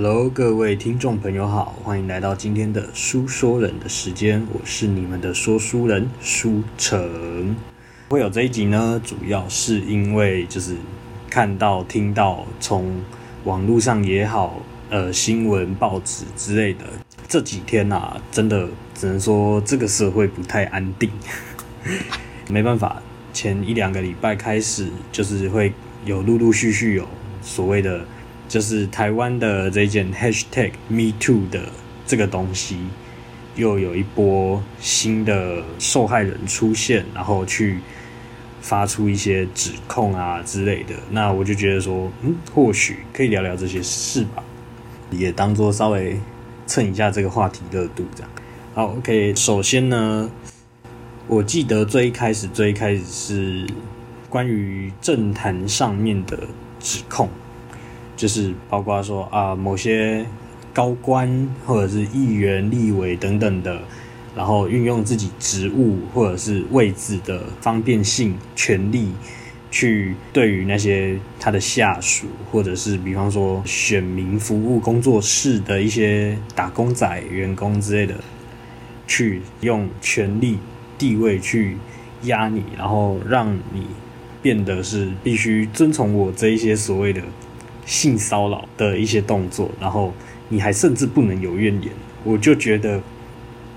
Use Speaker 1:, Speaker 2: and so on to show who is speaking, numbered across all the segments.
Speaker 1: Hello，各位听众朋友好，欢迎来到今天的书说人的时间，我是你们的说书人书成。会有这一集呢，主要是因为就是看到、听到，从网络上也好，呃，新闻、报纸之类的，这几天啊，真的只能说这个社会不太安定。没办法，前一两个礼拜开始，就是会有陆陆续续有所谓的。就是台湾的这件 hashtag Me Too 的这个东西，又有一波新的受害人出现，然后去发出一些指控啊之类的。那我就觉得说，嗯，或许可以聊聊这些事吧，也当做稍微蹭一下这个话题热度这样。好，OK，首先呢，我记得最一开始最一开始是关于政坛上面的指控。就是包括说啊，某些高官或者是议员、立委等等的，然后运用自己职务或者是位置的方便性、权力，去对于那些他的下属，或者是比方说选民服务工作室的一些打工仔、员工之类的，去用权力、地位去压你，然后让你变得是必须遵从我这一些所谓的。性骚扰的一些动作，然后你还甚至不能有怨言，我就觉得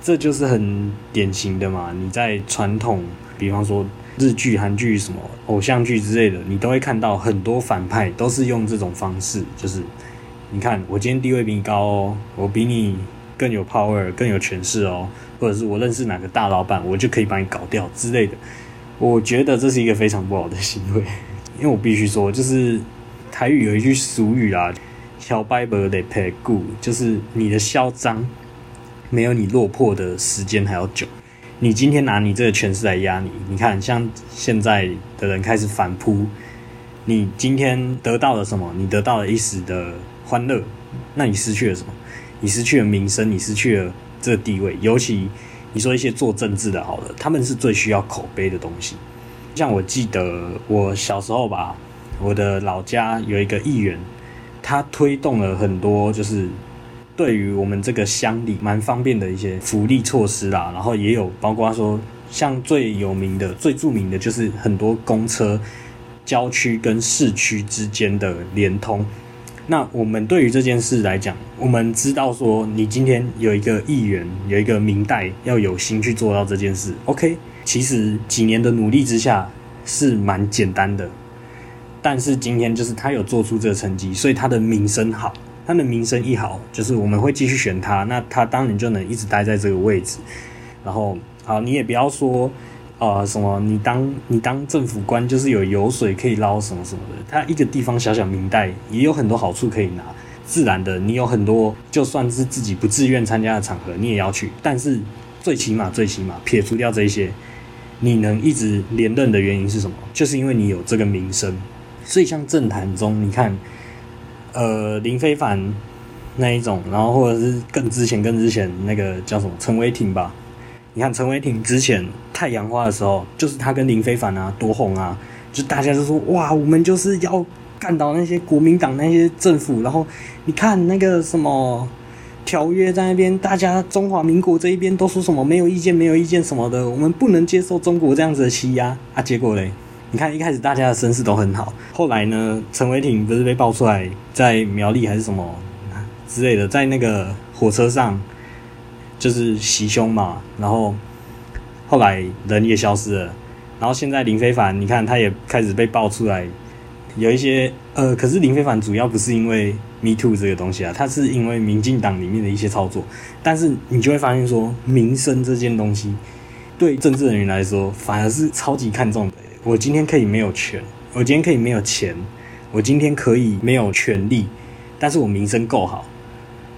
Speaker 1: 这就是很典型的嘛。你在传统，比方说日剧、韩剧、什么偶像剧之类的，你都会看到很多反派都是用这种方式，就是你看我今天地位比你高哦，我比你更有 power、更有权势哦，或者是我认识哪个大老板，我就可以把你搞掉之类的。我觉得这是一个非常不好的行为，因为我必须说，就是。台语有一句俗语啊，“小白不得赔故”，就是你的嚣张没有你落魄的时间还要久。你今天拿你这个权势来压你，你看像现在的人开始反扑，你今天得到了什么？你得到了一时的欢乐，那你失去了什么？你失去了名声，你失去了这个地位。尤其你说一些做政治的，好了，他们是最需要口碑的东西。像我记得我小时候吧。我的老家有一个议员，他推动了很多，就是对于我们这个乡里蛮方便的一些福利措施啦。然后也有包括说，像最有名的、最著名的就是很多公车，郊区跟市区之间的连通。那我们对于这件事来讲，我们知道说，你今天有一个议员，有一个民代要有心去做到这件事，OK。其实几年的努力之下是蛮简单的。但是今天就是他有做出这个成绩，所以他的名声好，他的名声一好，就是我们会继续选他，那他当然就能一直待在这个位置。然后，好，你也不要说，呃，什么你当你当政府官就是有油水可以捞什么什么的，他一个地方小小民代也有很多好处可以拿。自然的，你有很多就算是自己不自愿参加的场合，你也要去。但是最起码最起码撇除掉这些，你能一直连任的原因是什么？就是因为你有这个名声。所以，像政坛中，你看，呃，林非凡那一种，然后或者是更之前、更之前那个叫什么陈伟霆吧？你看陈伟霆之前太阳花的时候，就是他跟林非凡啊多红啊，就大家就说哇，我们就是要干倒那些国民党那些政府。然后你看那个什么条约在那边，大家中华民国这一边都说什么没有意见、没有意见什么的，我们不能接受中国这样子的欺压啊。结果嘞？你看，一开始大家的身世都很好，后来呢，陈伟霆不是被爆出来在苗栗还是什么之类的，在那个火车上就是袭胸嘛，然后后来人也消失了，然后现在林非凡，你看他也开始被爆出来，有一些呃，可是林非凡主要不是因为 Me Too 这个东西啊，他是因为民进党里面的一些操作，但是你就会发现说，名声这件东西对政治人员来说反而是超级看重的。我今天可以没有权，我今天可以没有钱，我今天可以没有权力，但是我名声够好，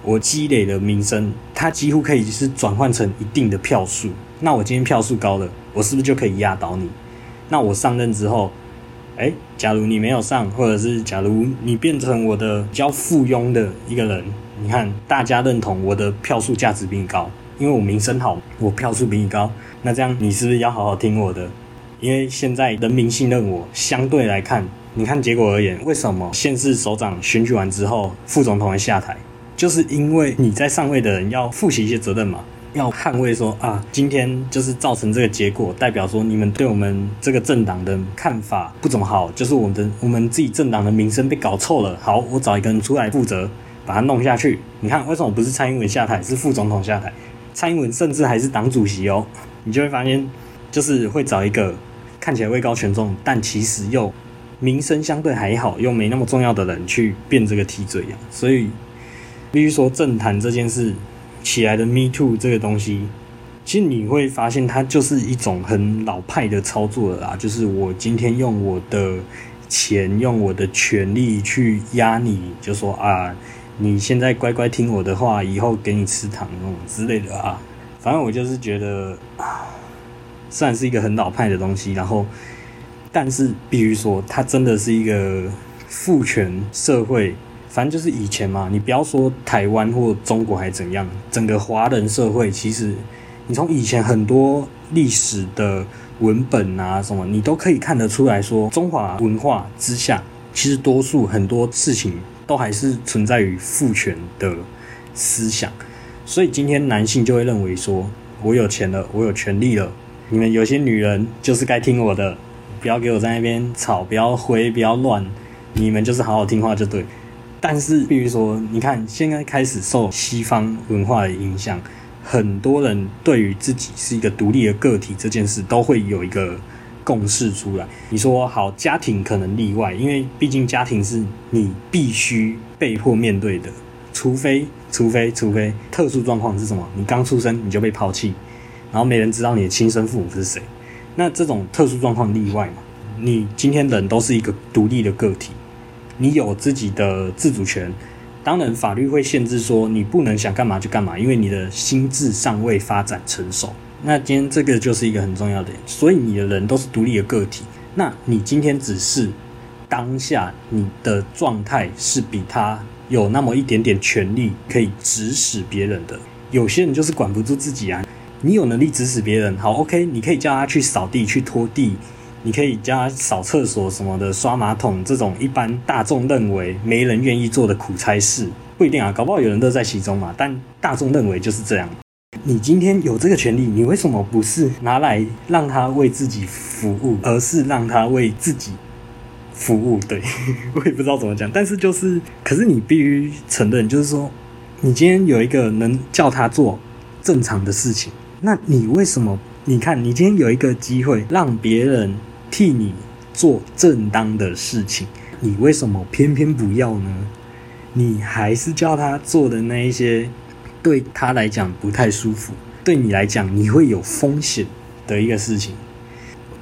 Speaker 1: 我积累的名声，它几乎可以是转换成一定的票数。那我今天票数高了，我是不是就可以压倒你？那我上任之后，诶，假如你没有上，或者是假如你变成我的比较附庸的一个人，你看大家认同我的票数价值比你高，因为我名声好，我票数比你高，那这样你是不是要好好听我的？因为现在人民信任我，相对来看，你看结果而言，为什么县市首长选举完之后，副总统会下台？就是因为你在上位的人要负起一些责任嘛。要捍卫说啊，今天就是造成这个结果，代表说你们对我们这个政党的看法不怎么好，就是我们的我们自己政党的名声被搞臭了。好，我找一个人出来负责，把它弄下去。你看，为什么不是蔡英文下台，是副总统下台？蔡英文甚至还是党主席哦。你就会发现，就是会找一个看起来位高权重，但其实又名声相对还好，又没那么重要的人去变这个替罪羊。所以，必须说政坛这件事。起来的 Me Too 这个东西，其实你会发现它就是一种很老派的操作了啦。就是我今天用我的钱，用我的权力去压你，就说啊，你现在乖乖听我的话，以后给你吃糖那种之类的啊。反正我就是觉得啊，虽然是一个很老派的东西，然后，但是必须说，它真的是一个父权社会。反正就是以前嘛，你不要说台湾或中国还怎样，整个华人社会其实，你从以前很多历史的文本啊什么，你都可以看得出来说，中华文化之下，其实多数很多事情都还是存在于父权的思想。所以今天男性就会认为说，我有钱了，我有权利了，你们有些女人就是该听我的，不要给我在那边吵，不要挥，不要乱，你们就是好好听话就对。但是，比如说，你看，现在开始受西方文化的影响，很多人对于自己是一个独立的个体这件事，都会有一个共识出来。你说好，家庭可能例外，因为毕竟家庭是你必须被迫面对的，除非，除非，除非特殊状况是什么？你刚出生你就被抛弃，然后没人知道你的亲生父母是谁。那这种特殊状况例外嘛？你今天人都是一个独立的个体。你有自己的自主权，当然法律会限制说你不能想干嘛就干嘛，因为你的心智尚未发展成熟。那今天这个就是一个很重要的点，所以你的人都是独立的个体。那你今天只是当下你的状态是比他有那么一点点权利可以指使别人的。有些人就是管不住自己啊，你有能力指使别人，好，OK，你可以叫他去扫地、去拖地。你可以叫他扫厕所什么的，刷马桶这种一般大众认为没人愿意做的苦差事，不一定啊，搞不好有人乐在其中嘛。但大众认为就是这样。你今天有这个权利，你为什么不是拿来让他为自己服务，而是让他为自己服务？对，我也不知道怎么讲，但是就是，可是你必须承认，就是说，你今天有一个能叫他做正常的事情，那你为什么？你看，你今天有一个机会让别人。替你做正当的事情，你为什么偏偏不要呢？你还是叫他做的那一些，对他来讲不太舒服，对你来讲你会有风险的一个事情。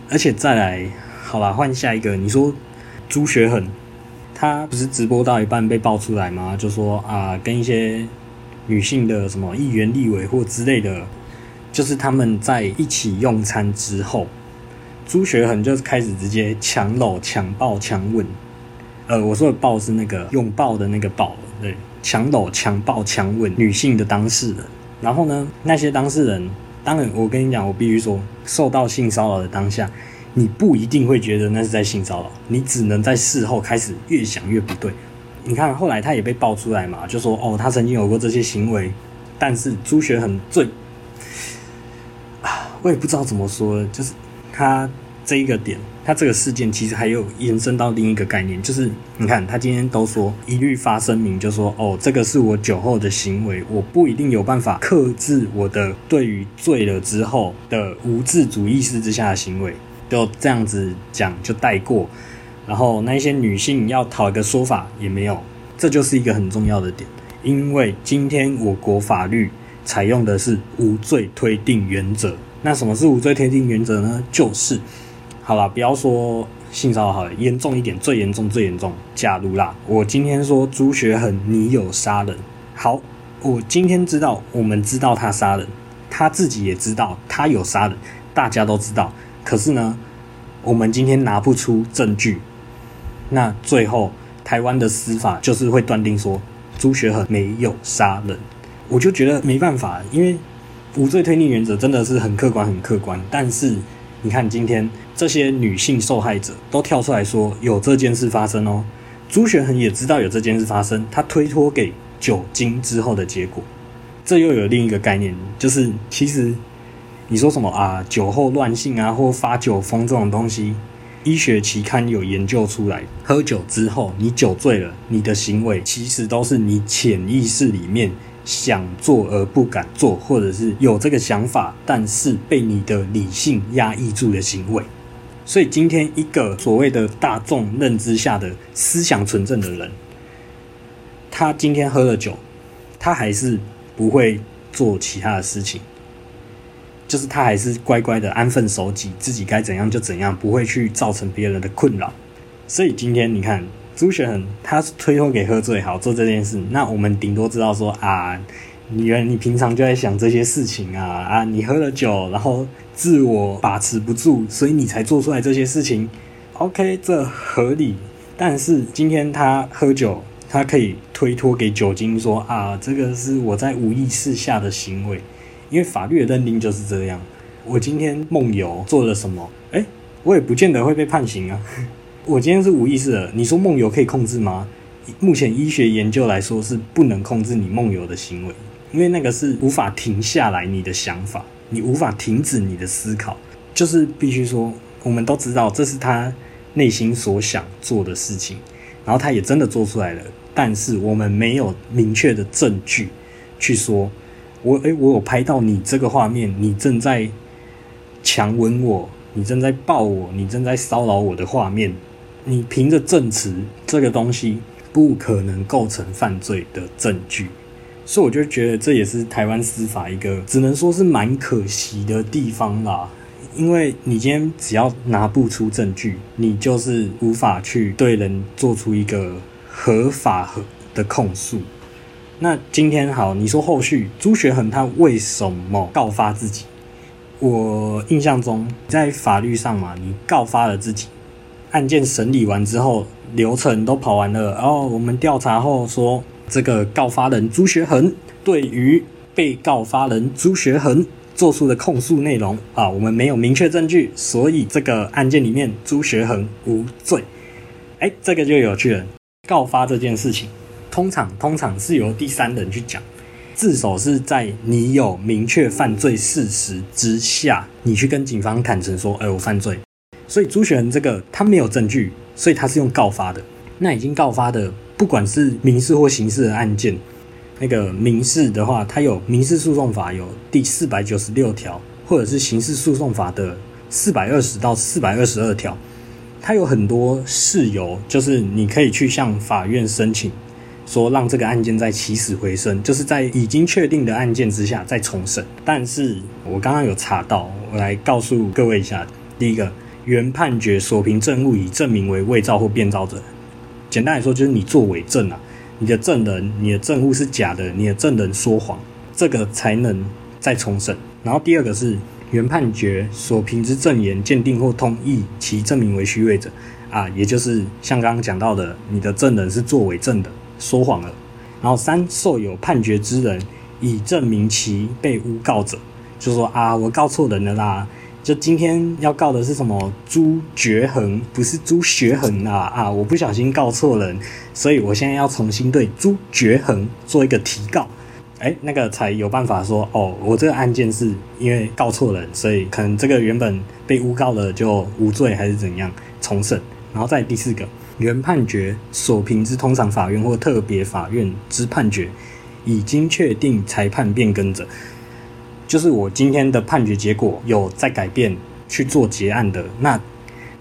Speaker 1: 而且再来，好吧，换下一个。你说朱学恒，他不是直播到一半被爆出来吗？就说啊，跟一些女性的什么议员、立委或之类的，就是他们在一起用餐之后。朱学恒就开始直接强搂、强抱、强吻，呃，我说的抱是那个拥抱的那个抱，对，强搂、强抱、强吻女性的当事人。然后呢，那些当事人，当然我跟你讲，我必须说，受到性骚扰的当下，你不一定会觉得那是在性骚扰，你只能在事后开始越想越不对。你看后来他也被爆出来嘛，就说哦，他曾经有过这些行为，但是朱学恒最，我也不知道怎么说，就是。他这一个点，他这个事件其实还有延伸到另一个概念，就是你看他今天都说一律发声明，就说哦，这个是我酒后的行为，我不一定有办法克制我的对于醉了之后的无自主意识之下的行为，就这样子讲就带过，然后那一些女性要讨一个说法也没有，这就是一个很重要的点，因为今天我国法律采用的是无罪推定原则。那什么是无罪推定原则呢？就是，好了，不要说性骚扰好了，严重一点，最严重最严重。假如啦，我今天说朱学恒你有杀人，好，我今天知道，我们知道他杀人，他自己也知道他有杀人，大家都知道。可是呢，我们今天拿不出证据，那最后台湾的司法就是会断定说朱学恒没有杀人，我就觉得没办法，因为。无罪推定原则真的是很客观，很客观。但是你看，今天这些女性受害者都跳出来说有这件事发生哦。朱学恒也知道有这件事发生，他推脱给酒精之后的结果。这又有另一个概念，就是其实你说什么啊，酒后乱性啊，或发酒疯这种东西，医学期刊有研究出来，喝酒之后你酒醉了，你的行为其实都是你潜意识里面想做而不敢做，或者是有这个想法，但是被你的理性压抑住的行为。所以今天一个所谓的大众认知下的思想纯正的人，他今天喝了酒，他还是。不会做其他的事情，就是他还是乖乖的安分守己，自己该怎样就怎样，不会去造成别人的困扰。所以今天你看朱雪恒，他推脱给喝醉好做这件事，那我们顶多知道说啊，你原来你平常就在想这些事情啊啊，你喝了酒，然后自我把持不住，所以你才做出来这些事情。OK，这合理。但是今天他喝酒。他可以推脱给酒精说啊，这个是我在无意识下的行为，因为法律的认定就是这样。我今天梦游做了什么？诶，我也不见得会被判刑啊。我今天是无意识的，你说梦游可以控制吗？目前医学研究来说是不能控制你梦游的行为，因为那个是无法停下来你的想法，你无法停止你的思考，就是必须说，我们都知道这是他内心所想做的事情，然后他也真的做出来了。但是我们没有明确的证据去说，我诶，我有拍到你这个画面，你正在强吻我，你正在抱我，你正在骚扰我的画面，你凭着证词这个东西不可能构成犯罪的证据，所以我就觉得这也是台湾司法一个只能说是蛮可惜的地方啦，因为你今天只要拿不出证据，你就是无法去对人做出一个。合法和的控诉，那今天好，你说后续朱学恒他为什么告发自己？我印象中在法律上嘛，你告发了自己，案件审理完之后，流程都跑完了，然后我们调查后说，这个告发人朱学恒对于被告发人朱学恒做出的控诉内容啊，我们没有明确证据，所以这个案件里面朱学恒无罪。哎，这个就有趣了。告发这件事情，通常通常是由第三人去讲，自首是在你有明确犯罪事实之下，你去跟警方坦诚说：“哎，我犯罪。”所以朱学恒这个他没有证据，所以他是用告发的。那已经告发的，不管是民事或刑事的案件，那个民事的话，它有民事诉讼法有第四百九十六条，或者是刑事诉讼法的四百二十到四百二十二条。它有很多事由，就是你可以去向法院申请，说让这个案件再起死回生，就是在已经确定的案件之下再重审。但是我刚刚有查到，我来告诉各位一下：第一个，原判决所凭证物已证明为伪造或变造者，简单来说就是你做伪证啊，你的证人、你的证物是假的，你的证人说谎，这个才能再重审。然后第二个是。原判决所凭之证言鉴定或通意其证明为虚伪者，啊，也就是像刚刚讲到的，你的证人是做伪证的，说谎了。然后三，受有判决之人以证明其被诬告者，就说啊，我告错人了啦，就今天要告的是什么朱觉恒，不是朱学恒啊啊，我不小心告错人，所以我现在要重新对朱觉恒做一个提告。哎，那个才有办法说哦，我这个案件是因为告错人，所以可能这个原本被诬告的就无罪还是怎样重审。然后再第四个，原判决所凭之通常法院或特别法院之判决已经确定裁判变更者，就是我今天的判决结果有在改变去做结案的那。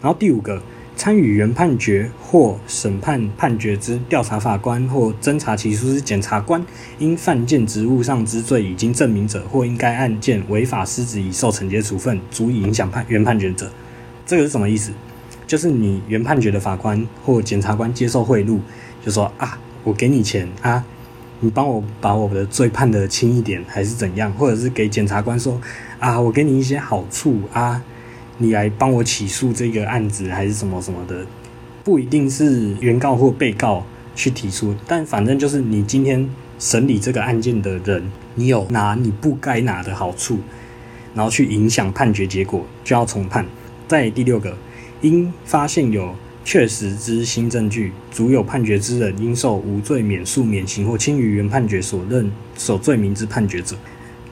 Speaker 1: 然后第五个。参与原判决或审判判决之调查法官或侦查起诉之检察官，因犯件职务上之罪已经证明者，或因该案件违法失职已受惩戒处分，足以影响判原判决者，这个是什么意思？就是你原判决的法官或检察官接受贿赂，就说啊，我给你钱啊，你帮我把我的罪判得轻一点，还是怎样？或者是给检察官说啊，我给你一些好处啊。你来帮我起诉这个案子，还是什么什么的，不一定是原告或被告去提出，但反正就是你今天审理这个案件的人，你有拿你不该拿的好处，然后去影响判决结果，就要重判。在第六个，因发现有确实之新证据，足有判决之人，应受无罪免诉、免刑或轻于原判决所认所罪名之判决者。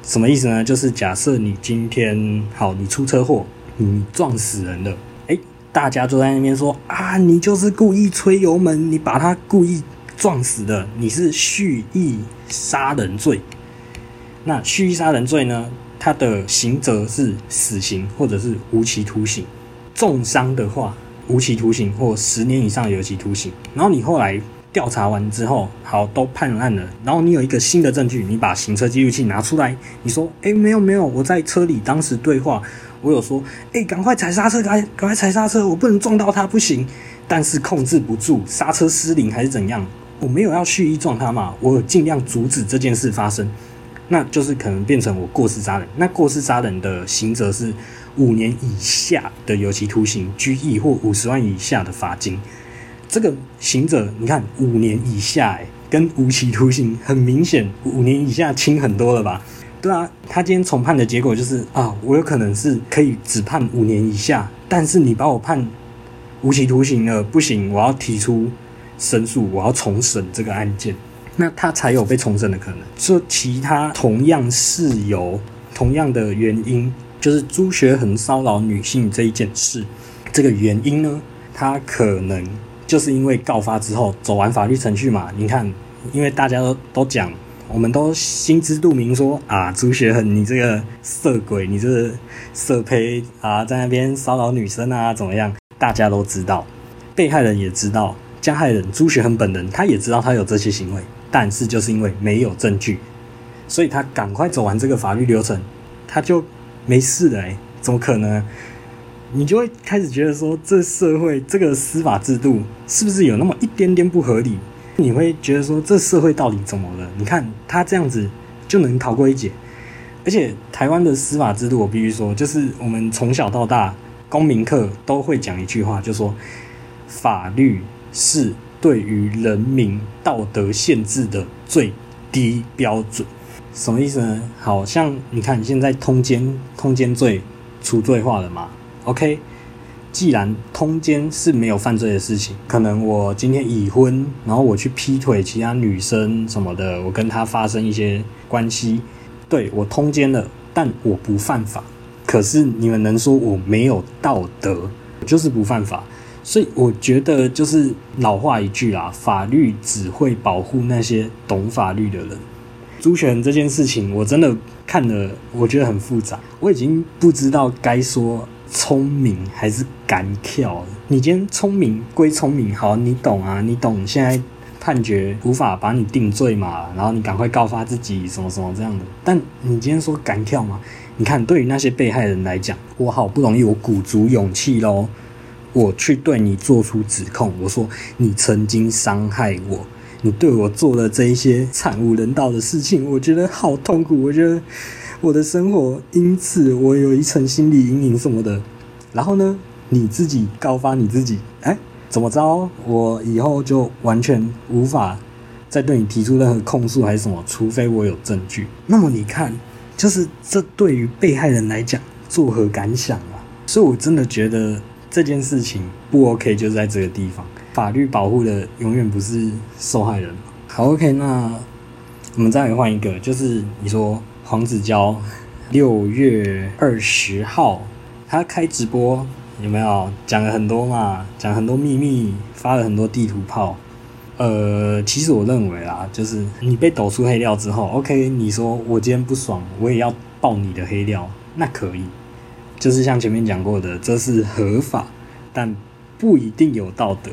Speaker 1: 什么意思呢？就是假设你今天好，你出车祸，你撞死人了，诶，大家都在那边说啊，你就是故意吹油门，你把他故意撞死的，你是蓄意杀人罪。那蓄意杀人罪呢？它的刑责是死刑或者是无期徒刑。重伤的话，无期徒刑或十年以上有期徒刑。然后你后来调查完之后，好，都判案了。然后你有一个新的证据，你把行车记录器拿出来，你说：“哎，没有没有，我在车里当时对话，我有说，哎，赶快踩刹车，赶赶快踩刹车，我不能撞到他，不行。但是控制不住，刹车失灵还是怎样？我没有要蓄意撞他嘛，我尽量阻止这件事发生。那就是可能变成我过失杀人。那过失杀人的刑责是。”五年以下的有期徒刑、拘役或五十万以下的罚金，这个刑责你看五年以下，哎，跟无期徒刑很明显，五年以下轻很多了吧？对啊，他今天重判的结果就是啊，我有可能是可以只判五年以下，但是你把我判无期徒刑了，不行，我要提出申诉，我要重审这个案件，那他才有被重审的可能。说其他同样是由同样的原因。就是朱学恒骚扰女性这一件事，这个原因呢，他可能就是因为告发之后走完法律程序嘛。你看，因为大家都都讲，我们都心知肚明说啊，朱学恒你这个色鬼，你这个色胚啊，在那边骚扰女生啊，怎么样？大家都知道，被害人也知道，加害人朱学恒本人他也知道他有这些行为，但是就是因为没有证据，所以他赶快走完这个法律流程，他就。没事的，怎么可能？你就会开始觉得说，这社会这个司法制度是不是有那么一点点不合理？你会觉得说，这社会到底怎么了？你看他这样子就能逃过一劫，而且台湾的司法制度，我必须说，就是我们从小到大公民课都会讲一句话，就说法律是对于人民道德限制的最低标准。什么意思呢？好像你看，现在通奸通奸罪除罪化了嘛？OK，既然通奸是没有犯罪的事情，可能我今天已婚，然后我去劈腿其他女生什么的，我跟她发生一些关系，对，我通奸了，但我不犯法。可是你们能说我没有道德，就是不犯法。所以我觉得就是老话一句啦，法律只会保护那些懂法律的人。朱学恒这件事情，我真的看了，我觉得很复杂。我已经不知道该说聪明还是敢跳了。你今天聪明归聪明，好，你懂啊，你懂。现在判决无法把你定罪嘛，然后你赶快告发自己，什么什么这样的。但你今天说敢跳吗？你看，对于那些被害人来讲，我好不容易，我鼓足勇气喽，我去对你做出指控，我说你曾经伤害我。你对我做了这一些惨无人道的事情，我觉得好痛苦。我觉得我的生活因此我有一层心理阴影什么的。然后呢，你自己告发你自己，哎，怎么着？我以后就完全无法再对你提出任何控诉还是什么，除非我有证据。那么你看，就是这对于被害人来讲作何感想啊？所以我真的觉得这件事情不 OK，就在这个地方。法律保护的永远不是受害人。好，OK，那我们再换一个，就是你说黄子佼六月二十号他开直播有没有讲了很多嘛？讲很多秘密，发了很多地图炮。呃，其实我认为啦，就是你被抖出黑料之后，OK，你说我今天不爽，我也要爆你的黑料，那可以。就是像前面讲过的，这是合法，但不一定有道德。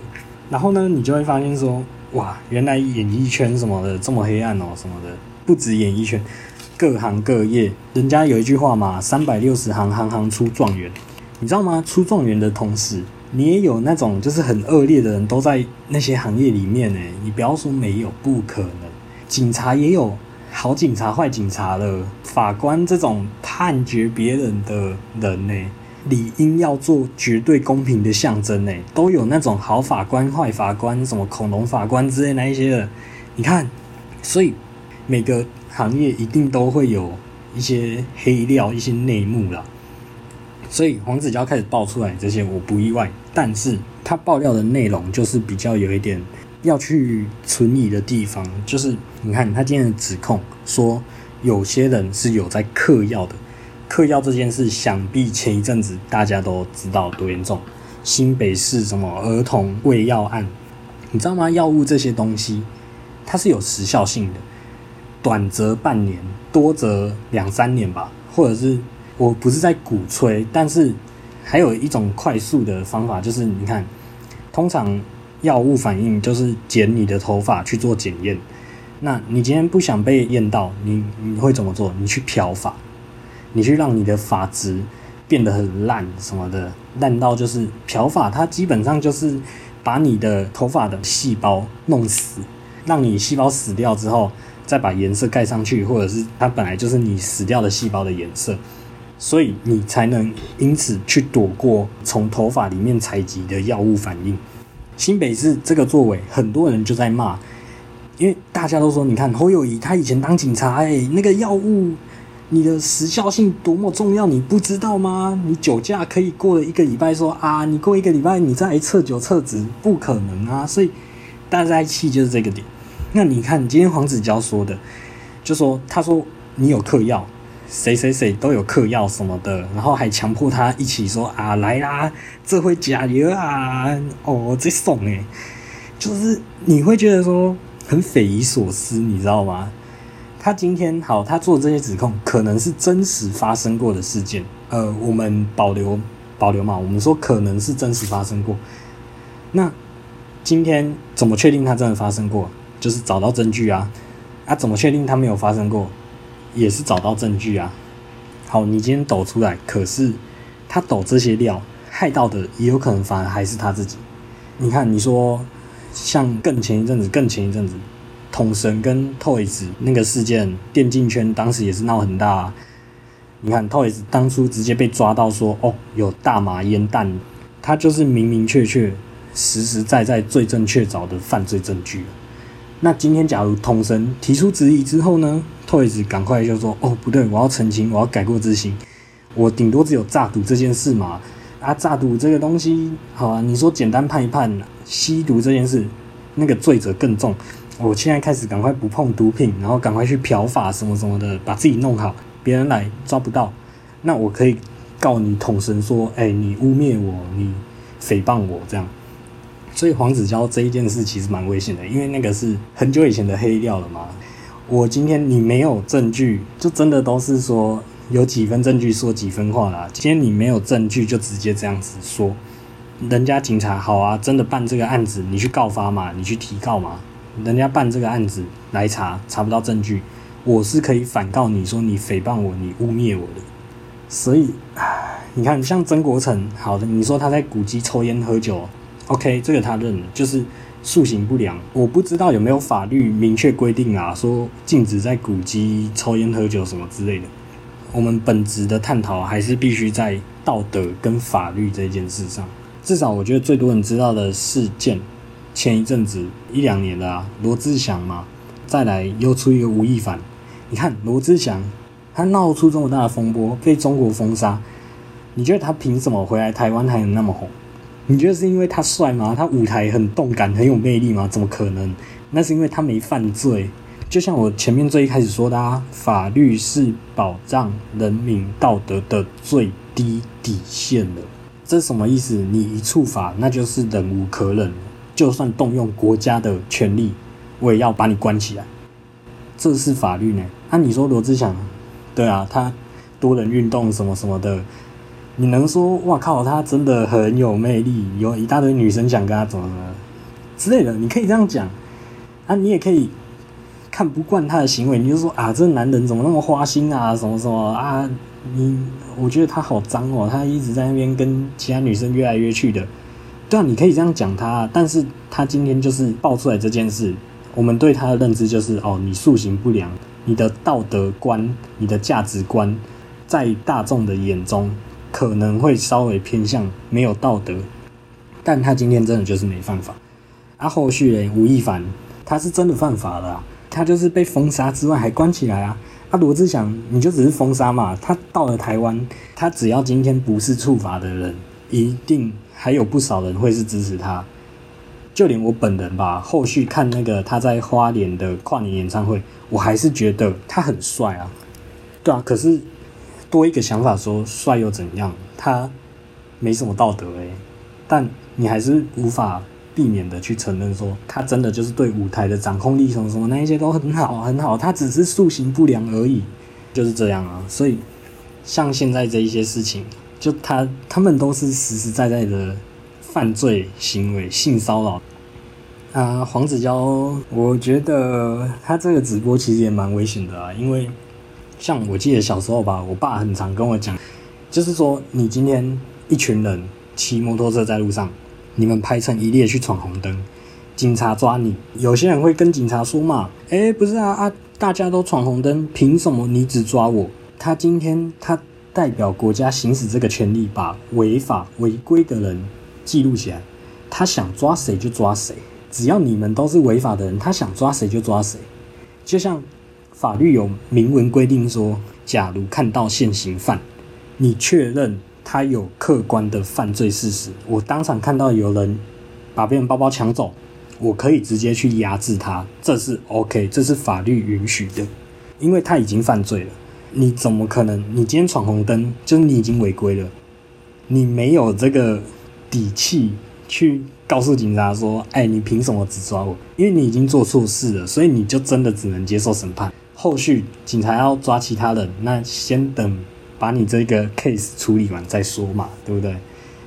Speaker 1: 然后呢，你就会发现说，哇，原来演艺圈什么的这么黑暗哦，什么的，不止演艺圈，各行各业，人家有一句话嘛，三百六十行，行行出状元，你知道吗？出状元的同时，你也有那种就是很恶劣的人，都在那些行业里面呢。你不要说没有，不可能。警察也有好警察、坏警察的，法官这种判决别人的人呢。理应要做绝对公平的象征呢，都有那种好法官、坏法官，什么恐龙法官之类那一些的。你看，所以每个行业一定都会有一些黑料、一些内幕啦。所以黄子佼开始爆出来这些，我不意外。但是他爆料的内容就是比较有一点要去存疑的地方，就是你看他今天的指控说有些人是有在嗑药的，嗑药这件事想必前一阵子大家都知道多严重，新北市什么儿童喂药案，你知道吗？药物这些东西它是有时效性的，短则半年，多则两三年吧，或者是我不是在鼓吹，但是。还有一种快速的方法，就是你看，通常药物反应就是剪你的头发去做检验。那你今天不想被验到，你你会怎么做？你去漂发，你去让你的发质变得很烂什么的，烂到就是漂发，它基本上就是把你的头发的细胞弄死，让你细胞死掉之后，再把颜色盖上去，或者是它本来就是你死掉的细胞的颜色。所以你才能因此去躲过从头发里面采集的药物反应。新北市这个作为，很多人就在骂，因为大家都说，你看侯友宜他以前当警察，哎，那个药物你的时效性多么重要，你不知道吗？你酒驾可以过了一个礼拜说啊，你过一个礼拜你再来测酒测值，不可能啊！所以大家在气就是这个点。那你看今天黄子佼说的，就说他说你有嗑药。谁谁谁都有嗑药什么的，然后还强迫他一起说啊，来啦，这回加油啊！哦，这怂诶，就是你会觉得说很匪夷所思，你知道吗？他今天好，他做这些指控可能是真实发生过的事件，呃，我们保留保留嘛，我们说可能是真实发生过。那今天怎么确定他真的发生过？就是找到证据啊！啊，怎么确定他没有发生过？也是找到证据啊！好，你今天抖出来，可是他抖这些料，害到的也有可能反而还是他自己。你看，你说像更前一阵子，更前一阵子，统神跟 Toys 那个事件，电竞圈当时也是闹很大。你看 Toys 当初直接被抓到说，哦，有大麻烟弹，他就是明明确确、实实在在、罪证确凿的犯罪证据。那今天假如统神提出质疑之后呢？Toys 赶快就说：“哦，不对，我要澄清，我要改过自新。我顶多只有诈赌这件事嘛。啊，诈赌这个东西，好啊，你说简单判一判，吸毒这件事，那个罪责更重。我现在开始赶快不碰毒品，然后赶快去漂发什么什么的，把自己弄好，别人来抓不到。那我可以告你统神说，哎，你污蔑我，你诽谤我这样。所以黄子佼这一件事其实蛮危险的，因为那个是很久以前的黑料了嘛。”我今天你没有证据，就真的都是说有几分证据说几分话啦。今天你没有证据，就直接这样子说，人家警察好啊，真的办这个案子，你去告发嘛，你去提告嘛。人家办这个案子来查，查不到证据，我是可以反告你说你诽谤我，你污蔑我的。所以，你看像曾国成，好的，你说他在古籍抽烟喝酒，OK，这个他认了，就是。素行不良，我不知道有没有法律明确规定啊，说禁止在古籍抽烟喝酒什么之类的。我们本质的探讨还是必须在道德跟法律这件事上。至少我觉得最多人知道的事件，前一阵子一两年了啊，罗志祥嘛，再来又出一个吴亦凡。你看罗志祥，他闹出这么大的风波，被中国封杀，你觉得他凭什么回来台湾还能那么红？你觉得是因为他帅吗？他舞台很动感，很有魅力吗？怎么可能？那是因为他没犯罪。就像我前面最一开始说的啊，法律是保障人民道德的最低底线了。这什么意思？你一触法，那就是忍无可忍。就算动用国家的权力，我也要把你关起来。这是法律呢？那、啊、你说罗志祥？对啊，他多人运动什么什么的。你能说哇靠，他真的很有魅力，有一大堆女生想跟他怎么怎么之类的？你可以这样讲啊，你也可以看不惯他的行为，你就说啊，这男人怎么那么花心啊，什么什么啊？你我觉得他好脏哦，他一直在那边跟其他女生约来约去的。对啊，你可以这样讲他，但是他今天就是爆出来这件事，我们对他的认知就是哦，你素行不良，你的道德观、你的价值观，在大众的眼中。可能会稍微偏向没有道德，但他今天真的就是没犯法。啊，后续嘞，吴亦凡他是真的犯法了，他就是被封杀之外还关起来啊。啊，罗志祥你就只是封杀嘛，他到了台湾，他只要今天不是触法的人，一定还有不少人会是支持他。就连我本人吧，后续看那个他在花莲的跨年演唱会，我还是觉得他很帅啊。对啊，可是多一个想法说，帅又怎样？他没什么道德诶。但你还是无法避免的去承认说，他真的就是对舞台的掌控力什么什么那一些都很好很好，他只是塑形不良而已，就是这样啊。所以像现在这一些事情，就他他们都是实实在在的。犯罪行为、性骚扰啊，黄子佼，我觉得他这个直播其实也蛮危险的啊，因为像我记得小时候吧，我爸很常跟我讲，就是说你今天一群人骑摩托车在路上，你们排成一列去闯红灯，警察抓你，有些人会跟警察说嘛，诶，不是啊啊，大家都闯红灯，凭什么你只抓我？他今天他代表国家行使这个权利，把违法违规的人。记录起来，他想抓谁就抓谁，只要你们都是违法的人，他想抓谁就抓谁。就像法律有明文规定说，假如看到现行犯，你确认他有客观的犯罪事实，我当场看到有人把别人包包抢走，我可以直接去压制他，这是 OK，这是法律允许的，因为他已经犯罪了。你怎么可能？你今天闯红灯，就是你已经违规了，你没有这个。底气去告诉警察说：“哎，你凭什么只抓我？因为你已经做错事了，所以你就真的只能接受审判。后续警察要抓其他人，那先等把你这个 case 处理完再说嘛，对不对？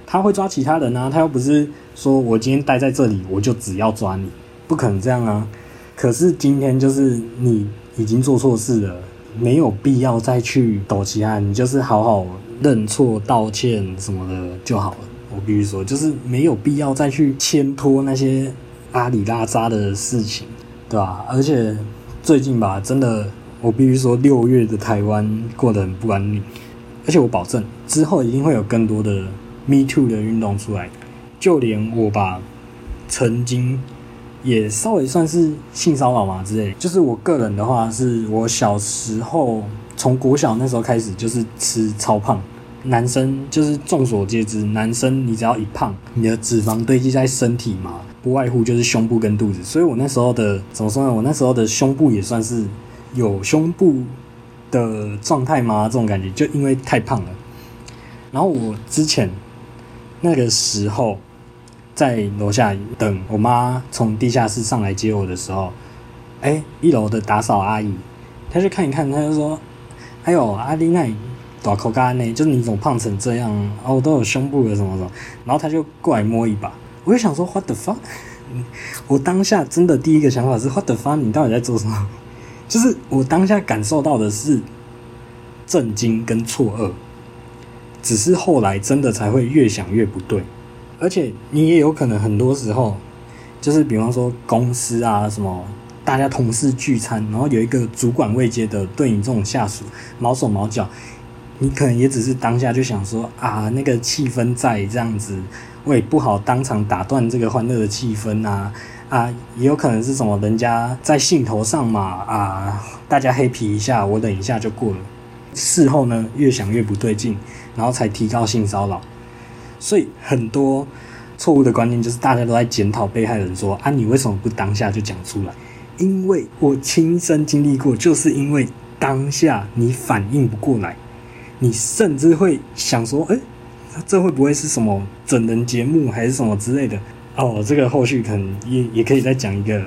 Speaker 1: 他会抓其他人啊，他又不是说我今天待在这里，我就只要抓你，不可能这样啊。可是今天就是你已经做错事了，没有必要再去抖其他，你就是好好认错、道歉什么的就好了。”我必须说，就是没有必要再去牵拖那些阿里拉扎的事情，对吧？而且最近吧，真的，我必须说，六月的台湾过得很不安宁。而且我保证，之后一定会有更多的 Me Too 的运动出来。就连我吧，曾经也稍微算是性骚扰嘛之类。就是我个人的话，是我小时候从国小那时候开始，就是吃超胖。男生就是众所皆知，男生你只要一胖，你的脂肪堆积在身体嘛，不外乎就是胸部跟肚子。所以我那时候的怎么说呢？我那时候的胸部也算是有胸部的状态吗？这种感觉，就因为太胖了。然后我之前那个时候在楼下等我妈从地下室上来接我的时候，哎，一楼的打扫阿姨，她就看一看，她就说：“哎呦，阿丽奈。”大口干呢，就是你怎么胖成这样？哦，都有胸部的什么什么，然后他就过来摸一把，我就想说 What the fuck？我当下真的第一个想法是 What the fuck？你到底在做什么？就是我当下感受到的是震惊跟错愕，只是后来真的才会越想越不对，而且你也有可能很多时候，就是比方说公司啊什么，大家同事聚餐，然后有一个主管未接的对你这种下属毛手毛脚。你可能也只是当下就想说啊，那个气氛在这样子，我也不好当场打断这个欢乐的气氛啊啊，也有可能是什么人家在兴头上嘛啊，大家黑皮一下，我等一下就过了。事后呢，越想越不对劲，然后才提高性骚扰。所以很多错误的观念就是大家都在检讨被害人说啊，你为什么不当下就讲出来？因为我亲身经历过，就是因为当下你反应不过来。你甚至会想说，诶，这会不会是什么整人节目还是什么之类的？哦，这个后续可能也也可以再讲一个，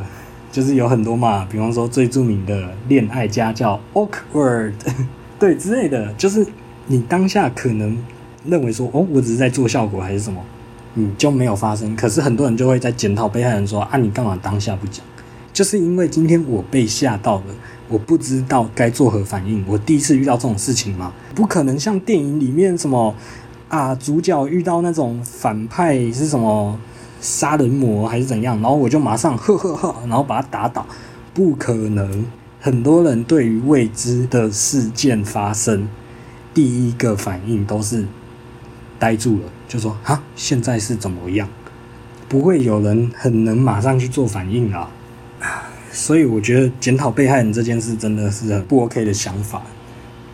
Speaker 1: 就是有很多嘛，比方说最著名的恋爱家教 awkward，对之类的，就是你当下可能认为说，哦，我只是在做效果还是什么，你，就没有发生。可是很多人就会在检讨被害人说，啊，你干嘛当下不讲？就是因为今天我被吓到了。我不知道该作何反应。我第一次遇到这种事情吗？不可能像电影里面什么啊，主角遇到那种反派是什么杀人魔还是怎样，然后我就马上呵呵呵，然后把他打倒。不可能。很多人对于未知的事件发生，第一个反应都是呆住了，就说哈，现在是怎么样？不会有人很能马上去做反应啊。所以我觉得检讨被害人这件事真的是很不 OK 的想法。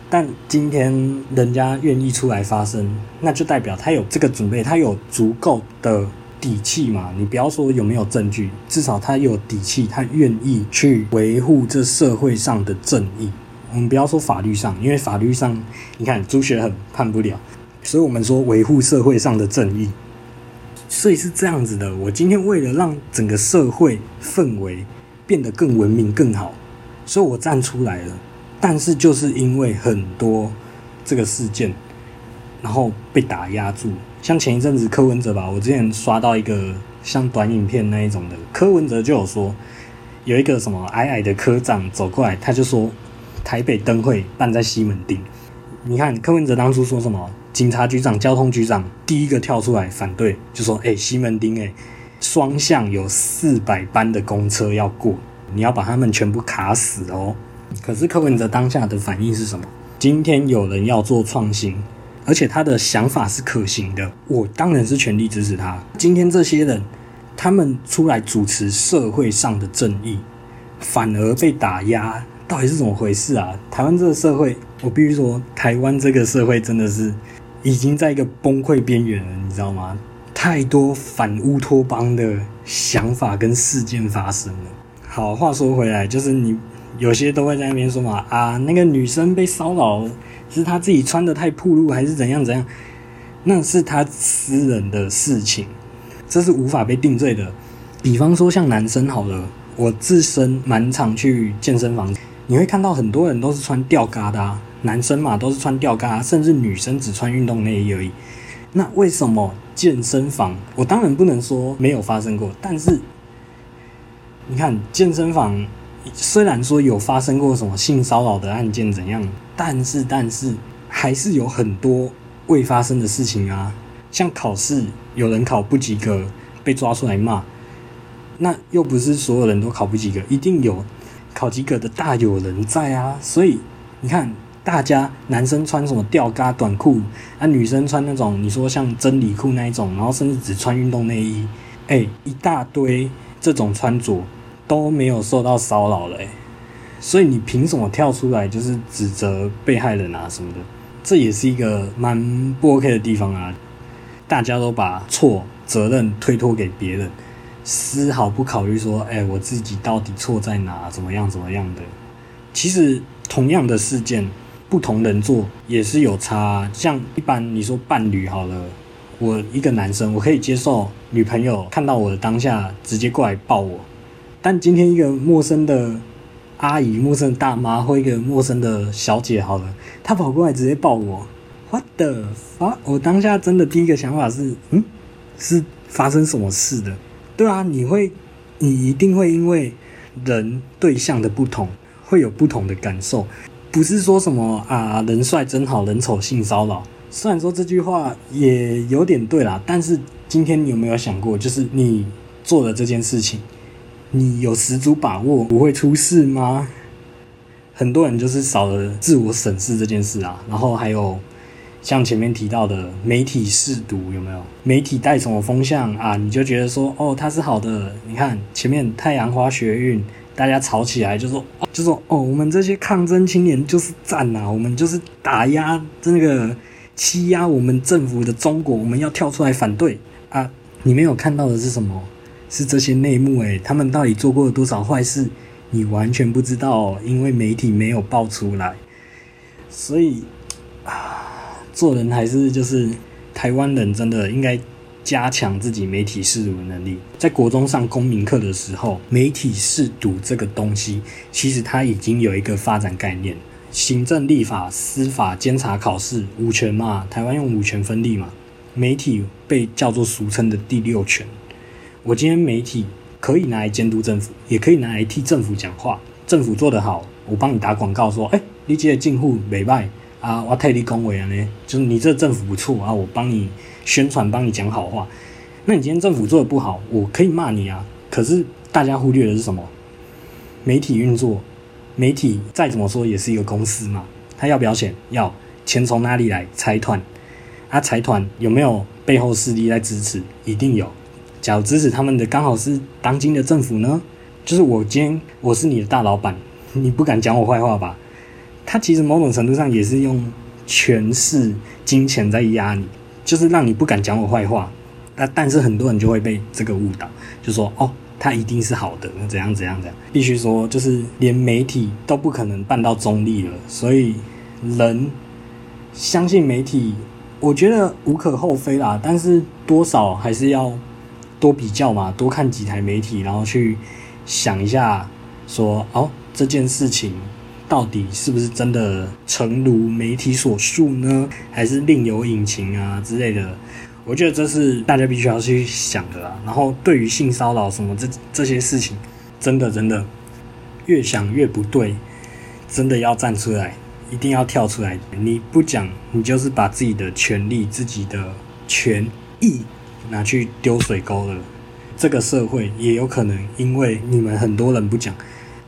Speaker 1: 但今天人家愿意出来发声，那就代表他有这个准备，他有足够的底气嘛。你不要说有没有证据，至少他有底气，他愿意去维护这社会上的正义。我们不要说法律上，因为法律上你看朱学恒判不了，所以我们说维护社会上的正义。所以是这样子的，我今天为了让整个社会氛围变得更文明、更好，所以我站出来了。但是就是因为很多这个事件，然后被打压住。像前一阵子柯文哲吧，我之前刷到一个像短影片那一种的，柯文哲就有说，有一个什么矮矮的科长走过来，他就说台北灯会办在西门町。你看柯文哲当初说什么？警察局长、交通局长第一个跳出来反对，就说：“哎、西门町哎，双向有四百班的公车要过，你要把他们全部卡死哦。”可是柯文哲当下的反应是什么？今天有人要做创新，而且他的想法是可行的，我当然是全力支持他。今天这些人，他们出来主持社会上的正义，反而被打压，到底是怎么回事啊？台湾这个社会，我必须说，台湾这个社会真的是。已经在一个崩溃边缘了，你知道吗？太多反乌托邦的想法跟事件发生了。好，话说回来，就是你有些都会在那边说嘛，啊，那个女生被骚扰，是她自己穿得太暴露，还是怎样怎样？那是她私人的事情，这是无法被定罪的。比方说像男生好了，我自身蛮常去健身房，你会看到很多人都是穿吊嘎的啊。男生嘛，都是穿吊嘎，甚至女生只穿运动内衣而已。那为什么健身房？我当然不能说没有发生过，但是你看健身房虽然说有发生过什么性骚扰的案件怎样，但是但是还是有很多未发生的事情啊。像考试有人考不及格被抓出来骂，那又不是所有人都考不及格，一定有考及格的大有人在啊。所以你看。大家男生穿什么吊嘎短裤，啊，女生穿那种你说像真理裤那一种，然后甚至只穿运动内衣，哎、一大堆这种穿着都没有受到骚扰嘞，所以你凭什么跳出来就是指责被害人啊什么的？这也是一个蛮不 OK 的地方啊！大家都把错责任推脱给别人，丝毫不考虑说，哎、我自己到底错在哪？怎么样？怎么样的？其实同样的事件。不同人做也是有差，像一般你说伴侣好了，我一个男生我可以接受女朋友看到我的当下直接过来抱我，但今天一个陌生的阿姨、陌生的大妈或一个陌生的小姐好了，她跑过来直接抱我，what the fuck？我当下真的第一个想法是，嗯，是发生什么事的？对啊，你会，你一定会因为人对象的不同，会有不同的感受。不是说什么啊，人帅真好，人丑性骚扰。虽然说这句话也有点对啦，但是今天你有没有想过，就是你做的这件事情，你有十足把握不会出事吗？很多人就是少了自我审视这件事啊。然后还有像前面提到的媒体试读有没有？媒体带什么风向啊？你就觉得说哦，它是好的。你看前面太阳花学运。大家吵起来就说，就说哦，我们这些抗争青年就是战呐，我们就是打压这个欺压我们政府的中国，我们要跳出来反对啊！你没有看到的是什么？是这些内幕诶，他们到底做过了多少坏事？你完全不知道，因为媒体没有爆出来。所以啊，做人还是就是台湾人真的应该。加强自己媒体识读的能力，在国中上公民课的时候，媒体识读这个东西，其实它已经有一个发展概念：行政、立法、司法、监察、考试，五权嘛。台湾用五权分立嘛。媒体被叫做俗称的第六权。我今天媒体可以拿来监督政府，也可以拿来替政府讲话。政府做得好，我帮你打广告说：“哎，你这个进户美败啊，我替你恭维啊呢，就是你这政府不错啊，我帮你。”宣传帮你讲好话，那你今天政府做的不好，我可以骂你啊。可是大家忽略的是什么？媒体运作，媒体再怎么说也是一个公司嘛。他要不要钱？要。钱从哪里来？财团。啊，财团有没有背后势力在支持？一定有。假如支持他们的刚好是当今的政府呢？就是我今天我是你的大老板，你不敢讲我坏话吧？他其实某种程度上也是用权势、金钱在压你，就是让你不敢讲我坏话。那但是很多人就会被这个误导，就说哦，他一定是好的，怎样怎样怎样。必须说，就是连媒体都不可能办到中立了，所以人相信媒体，我觉得无可厚非啦。但是多少还是要多比较嘛，多看几台媒体，然后去想一下，说哦，这件事情。到底是不是真的诚如媒体所述呢？还是另有隐情啊之类的？我觉得这是大家必须要去想的啦。然后对于性骚扰什么这这些事情，真的真的越想越不对，真的要站出来，一定要跳出来。你不讲，你就是把自己的权利、自己的权益拿去丢水沟了。这个社会也有可能因为你们很多人不讲。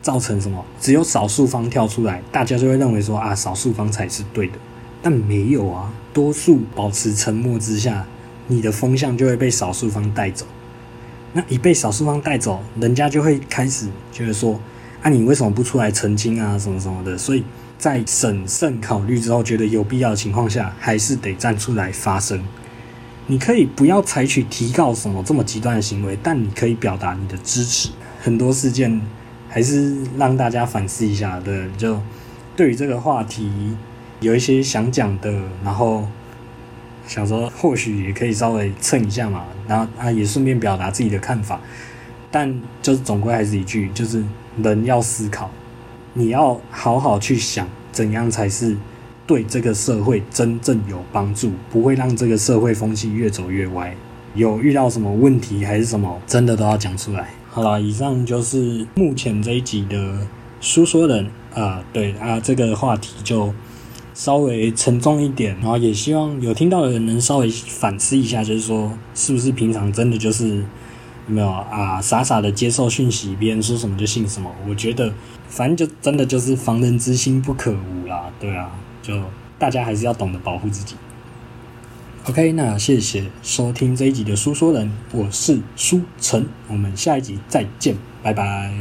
Speaker 1: 造成什么？只有少数方跳出来，大家就会认为说啊，少数方才是对的。但没有啊，多数保持沉默之下，你的风向就会被少数方带走。那一被少数方带走，人家就会开始觉得说啊，你为什么不出来澄清啊，什么什么的？所以在审慎考虑之后，觉得有必要的情况下，还是得站出来发声。你可以不要采取提告什么这么极端的行为，但你可以表达你的支持。很多事件。还是让大家反思一下，对，就对于这个话题有一些想讲的，然后想说或许也可以稍微蹭一下嘛，然后啊也顺便表达自己的看法，但就是总归还是一句，就是人要思考，你要好好去想怎样才是对这个社会真正有帮助，不会让这个社会风气越走越歪。有遇到什么问题还是什么，真的都要讲出来。好了，以上就是目前这一集的书说人啊，对啊，这个话题就稍微沉重一点，然后也希望有听到的人能稍微反思一下，就是说是不是平常真的就是有没有啊，傻傻的接受讯息，别人说什么就信什么？我觉得反正就真的就是防人之心不可无啦，对啊，就大家还是要懂得保护自己。OK，那谢谢收听这一集的书说人，我是书成，我们下一集再见，拜拜。